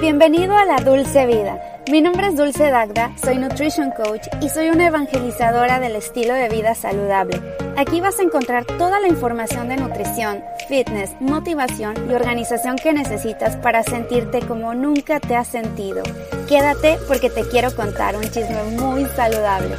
Bienvenido a la Dulce Vida. Mi nombre es Dulce Dagda, soy Nutrition Coach y soy una evangelizadora del estilo de vida saludable. Aquí vas a encontrar toda la información de nutrición, fitness, motivación y organización que necesitas para sentirte como nunca te has sentido. Quédate porque te quiero contar un chisme muy saludable.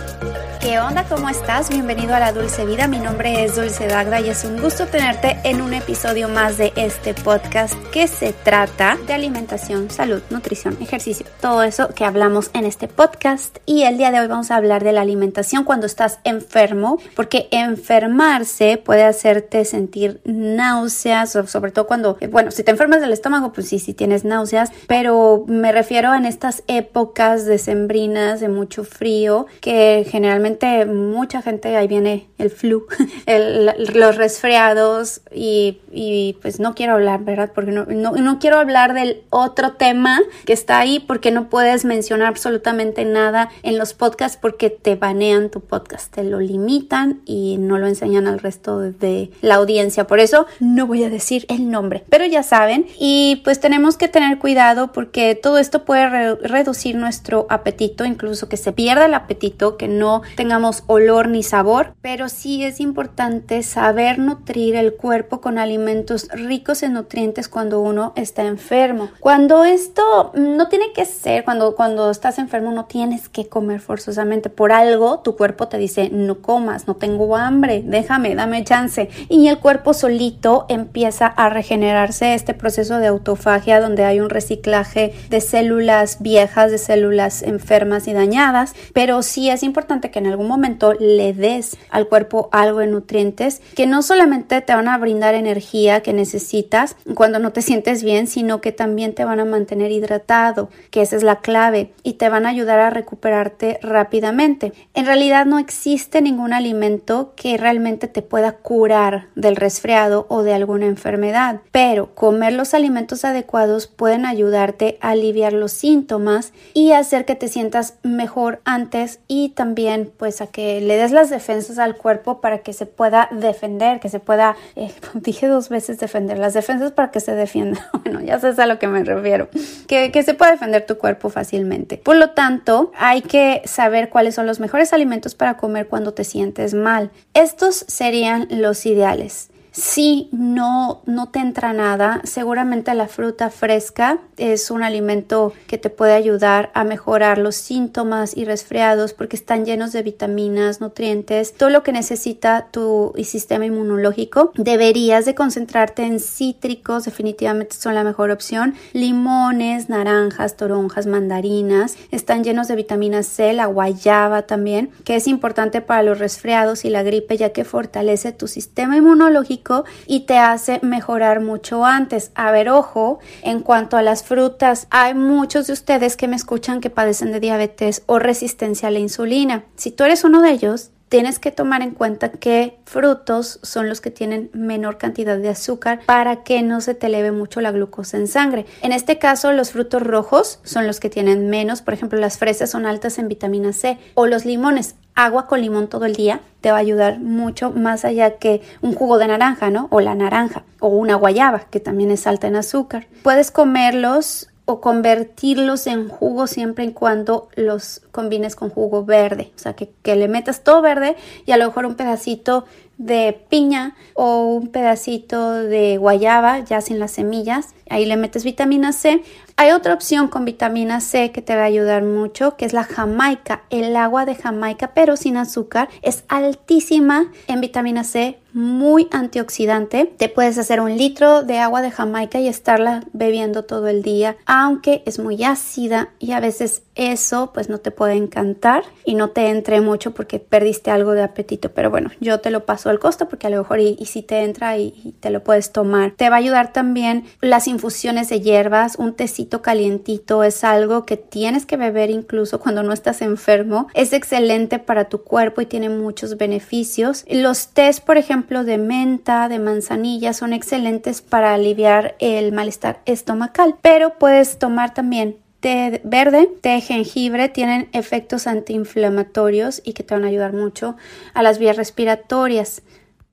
¿Qué onda? ¿Cómo estás? Bienvenido a la Dulce Vida. Mi nombre es Dulce Dagda y es un gusto tenerte en un episodio más de este podcast que se trata de alimentación, salud, nutrición, ejercicio, todo eso que hablamos en este podcast. Y el día de hoy vamos a hablar de la alimentación cuando estás enfermo, porque enfermarse puede hacerte sentir náuseas, sobre todo cuando, bueno, si te enfermas del estómago, pues sí, sí tienes náuseas, pero me refiero en estas épocas decembrinas de mucho frío que generalmente mucha gente, ahí viene el flu, los resfriados y, pues no quiero hablar, ¿verdad? Porque no, no, quiero hablar del otro tema que está ahí porque no puedes mencionar absolutamente nada en los podcasts porque te banean tu podcast, te lo limitan y no lo enseñan al resto de la audiencia. Por eso no voy a decir el nombre, pero ya saben y pues tenemos que tener cuidado porque todo esto puede reducir nuestro apetito, incluso que se pierda el apetito, que no tengamos olor ni sabor, pero sí es importante saber nutrir el cuerpo con alimentos ricos en nutrientes cuando uno está enfermo. Cuando esto no tiene que ser, cuando, cuando estás enfermo no tienes que comer forzosamente. Por algo tu cuerpo te dice no comas, no tengo hambre, déjame, dame chance. Y el cuerpo solito empieza a regenerarse este proceso de autofagia donde hay un reciclaje de células viejas, de células enfermas y dañadas. Pero sí es importante que en algún momento le des al cuerpo algo de nutrientes que no solamente te van a brindar energía que necesitas cuando no te sientes bien, sino que también te van a mantener hidratado, que esa es la clave, y te van a ayudar a recuperarte rápidamente. En realidad no existe ningún alimento que realmente te pueda curar del resfriado o de alguna enfermedad, pero comer los alimentos adecuados pueden ayudarte a aliviar los síntomas y hacer que te sientas mejor antes y también pues a que le des las defensas al cuerpo para que se pueda defender, que se pueda, eh, dije dos veces defender, las defensas para que se defienda, bueno, ya sabes a lo que me refiero, que, que se pueda defender tu cuerpo fácilmente. Por lo tanto, hay que saber cuáles son los mejores alimentos para comer cuando te sientes mal. Estos serían los ideales. Si no, no te entra nada, seguramente la fruta fresca es un alimento que te puede ayudar a mejorar los síntomas y resfriados porque están llenos de vitaminas, nutrientes, todo lo que necesita tu sistema inmunológico. Deberías de concentrarte en cítricos, definitivamente son la mejor opción. Limones, naranjas, toronjas, mandarinas, están llenos de vitamina C, la guayaba también, que es importante para los resfriados y la gripe ya que fortalece tu sistema inmunológico y te hace mejorar mucho antes. A ver, ojo, en cuanto a las frutas, hay muchos de ustedes que me escuchan que padecen de diabetes o resistencia a la insulina. Si tú eres uno de ellos, tienes que tomar en cuenta que frutos son los que tienen menor cantidad de azúcar para que no se te eleve mucho la glucosa en sangre. En este caso, los frutos rojos son los que tienen menos, por ejemplo, las fresas son altas en vitamina C o los limones. Agua con limón todo el día te va a ayudar mucho más allá que un jugo de naranja, ¿no? O la naranja o una guayaba que también es alta en azúcar. Puedes comerlos o convertirlos en jugo siempre y cuando los combines con jugo verde. O sea, que, que, le metas todo verde y a lo mejor un pedacito de piña o un pedacito de guayaba ya sin las semillas. Ahí le metes vitamina C. Hay otra opción con vitamina C que te va a ayudar mucho, que es la jamaica. El agua de jamaica, pero sin azúcar, es altísima en vitamina C, muy antioxidante. Te puedes hacer un litro de agua de Jamaica y estarla bebiendo todo el día, aunque es muy ácida y a veces eso pues no te puede encantar y no te entre mucho porque perdiste algo de apetito. Pero bueno, yo te lo paso al costo porque a lo mejor y, si te entra y, te lo puedes tomar. Te va a ayudar también las infusiones de hierbas, un tecito calientito es algo que tienes que beber incluso cuando no estás enfermo. Es excelente para tu cuerpo y tiene muchos beneficios. Los tés, por ejemplo, de menta, de manzanilla, son excelentes para aliviar el malestar estomacal, pero puedes tomar también té verde, té jengibre, tienen efectos antiinflamatorios y que te van a ayudar mucho a las vías respiratorias.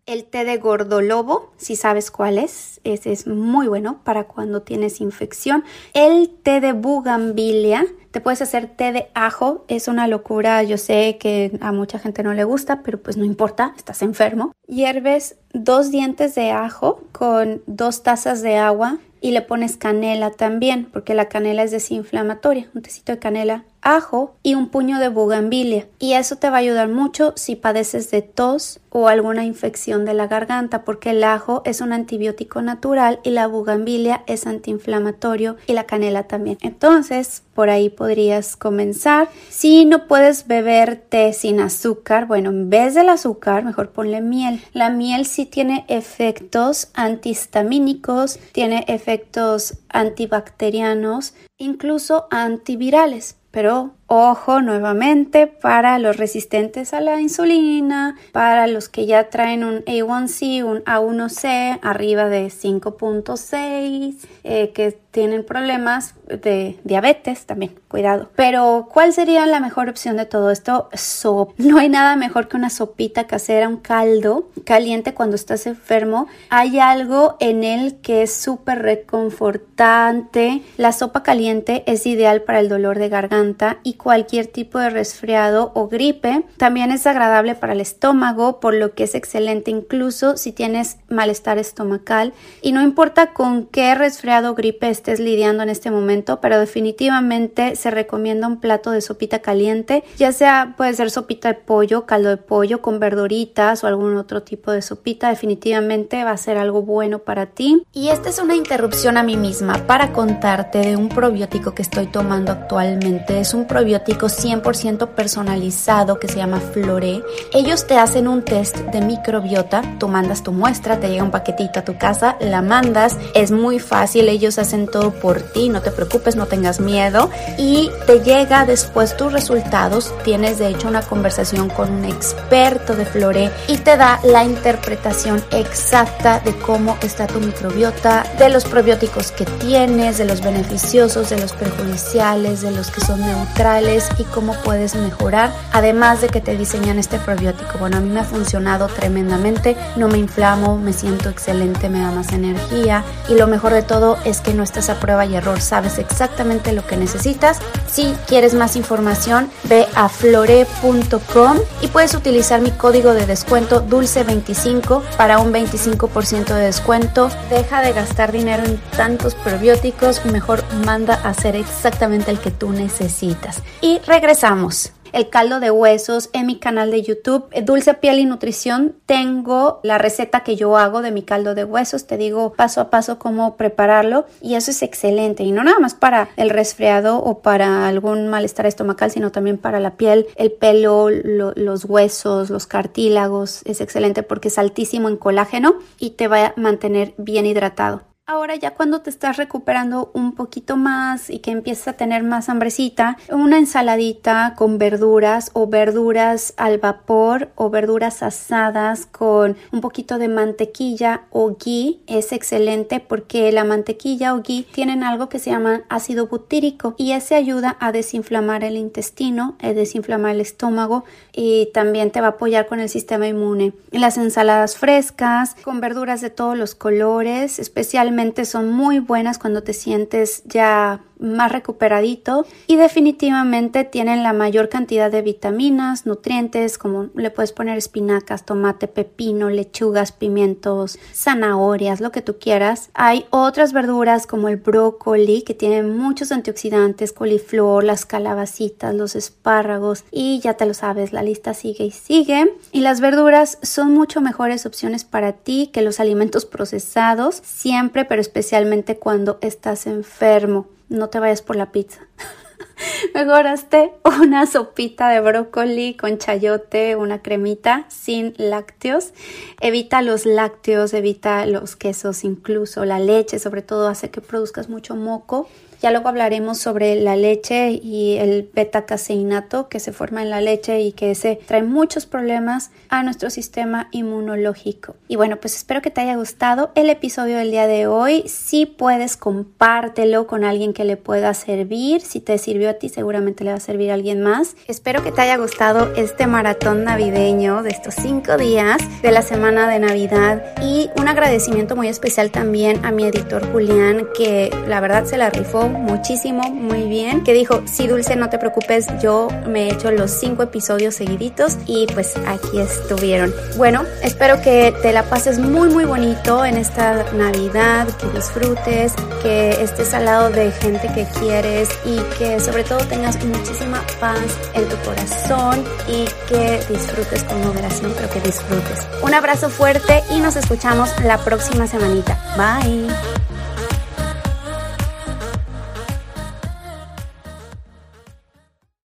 El té de gordolobo, si sabes cuál es, ese es muy bueno para cuando tienes infección. El té de bugambilia, te puedes hacer té de ajo, es una locura, yo sé que a mucha gente no le gusta, pero pues no importa, estás enfermo. Hierves dos dientes de ajo con dos tazas de agua y le pones canela también, porque la canela es desinflamatoria, un tecito de canela ajo y un puño de bugambilia. Y eso te va a ayudar mucho si padeces de tos o alguna infección de la garganta, porque el ajo es un antibiótico natural y la bugambilia es antiinflamatorio y la canela también. Entonces, por ahí podrías comenzar. Si no puedes beber té sin azúcar, bueno, en vez del azúcar, mejor ponle miel. La miel sí tiene efectos antihistamínicos, tiene efectos antibacterianos, incluso antivirales. Pero ojo nuevamente para los resistentes a la insulina, para los que ya traen un A1C, un A1C arriba de 5.6, eh, que tienen problemas de diabetes también, cuidado. Pero ¿cuál sería la mejor opción de todo esto? Sop. No hay nada mejor que una sopita casera, un caldo caliente cuando estás enfermo. Hay algo en él que es súper reconfortante. La sopa caliente es ideal para el dolor de garganta y cualquier tipo de resfriado o gripe. También es agradable para el estómago, por lo que es excelente incluso si tienes malestar estomacal. Y no importa con qué resfriado o gripe estés lidiando en este momento, pero definitivamente se recomienda un plato de sopita caliente, ya sea puede ser sopita de pollo, caldo de pollo con verduritas o algún otro tipo de sopita, definitivamente va a ser algo bueno para ti. Y esta es una interrupción a mí misma para contarte de un probiótico que estoy tomando actualmente. Es un probiótico 100% personalizado que se llama Flore. Ellos te hacen un test de microbiota, tú mandas tu muestra, te llega un paquetito a tu casa, la mandas, es muy fácil, ellos hacen todo por ti, no te preocupes, no tengas miedo. Y te llega después tus resultados, tienes de hecho una conversación con un experto de Flore y te da la interpretación exacta de cómo está tu microbiota, de los probióticos que tienes, de los beneficiosos, de los perjudiciales, de los que son neutrales y cómo puedes mejorar, además de que te diseñan este probiótico. Bueno, a mí me ha funcionado tremendamente, no me inflamo, me siento excelente, me da más energía y lo mejor de todo es que no estás a prueba y error, sabes exactamente lo que necesitas. Si quieres más información, ve a flore.com y puedes utilizar mi código de descuento dulce25 para un 25% de descuento. Deja de gastar dinero en tantos probióticos, mejor manda a hacer exactamente el que tú necesitas. Y regresamos el caldo de huesos en mi canal de YouTube, eh, Dulce Piel y Nutrición. Tengo la receta que yo hago de mi caldo de huesos, te digo paso a paso cómo prepararlo y eso es excelente y no nada más para el resfriado o para algún malestar estomacal, sino también para la piel, el pelo, los huesos, los cartílagos. Es excelente porque es altísimo en colágeno y te va a mantener bien hidratado. Ahora ya cuando te estás recuperando un poquito más y que empiezas a tener más hambrecita, una ensaladita con verduras o verduras al vapor o verduras asadas con un poquito de mantequilla o ghee es excelente porque la mantequilla o ghee tienen algo que se llama ácido butírico y ese ayuda a desinflamar el intestino, a desinflamar el estómago y también te va a apoyar con el sistema inmune. Las ensaladas frescas con verduras de todos los colores, especialmente son muy buenas cuando te sientes ya más recuperadito y definitivamente tienen la mayor cantidad de vitaminas, nutrientes, como le puedes poner espinacas, tomate, pepino, lechugas, pimientos, zanahorias, lo que tú quieras. Hay otras verduras como el brócoli que tienen muchos antioxidantes, coliflor, las calabacitas, los espárragos y ya te lo sabes, la lista sigue y sigue. Y las verduras son mucho mejores opciones para ti que los alimentos procesados, siempre pero especialmente cuando estás enfermo no te vayas por la pizza. Mejoraste una sopita de brócoli con chayote, una cremita sin lácteos. Evita los lácteos, evita los quesos, incluso la leche, sobre todo hace que produzcas mucho moco. Ya luego hablaremos sobre la leche y el beta-caseinato que se forma en la leche y que se trae muchos problemas a nuestro sistema inmunológico. Y bueno, pues espero que te haya gustado el episodio del día de hoy. Si puedes, compártelo con alguien que le pueda servir. Si te sirvió a ti, seguramente le va a servir a alguien más. Espero que te haya gustado este maratón navideño de estos cinco días de la semana de Navidad y un agradecimiento muy especial también a mi editor Julián que la verdad se la rifó muchísimo, muy bien, que dijo, sí Dulce, no te preocupes, yo me he hecho los cinco episodios seguiditos y pues aquí estuvieron. Bueno, espero que te la pases muy muy bonito en esta Navidad, que disfrutes, que estés al lado de gente que quieres y que sobre todo tengas muchísima paz en tu corazón y que disfrutes con moderación, pero que disfrutes. Un abrazo fuerte y nos escuchamos la próxima semanita. Bye.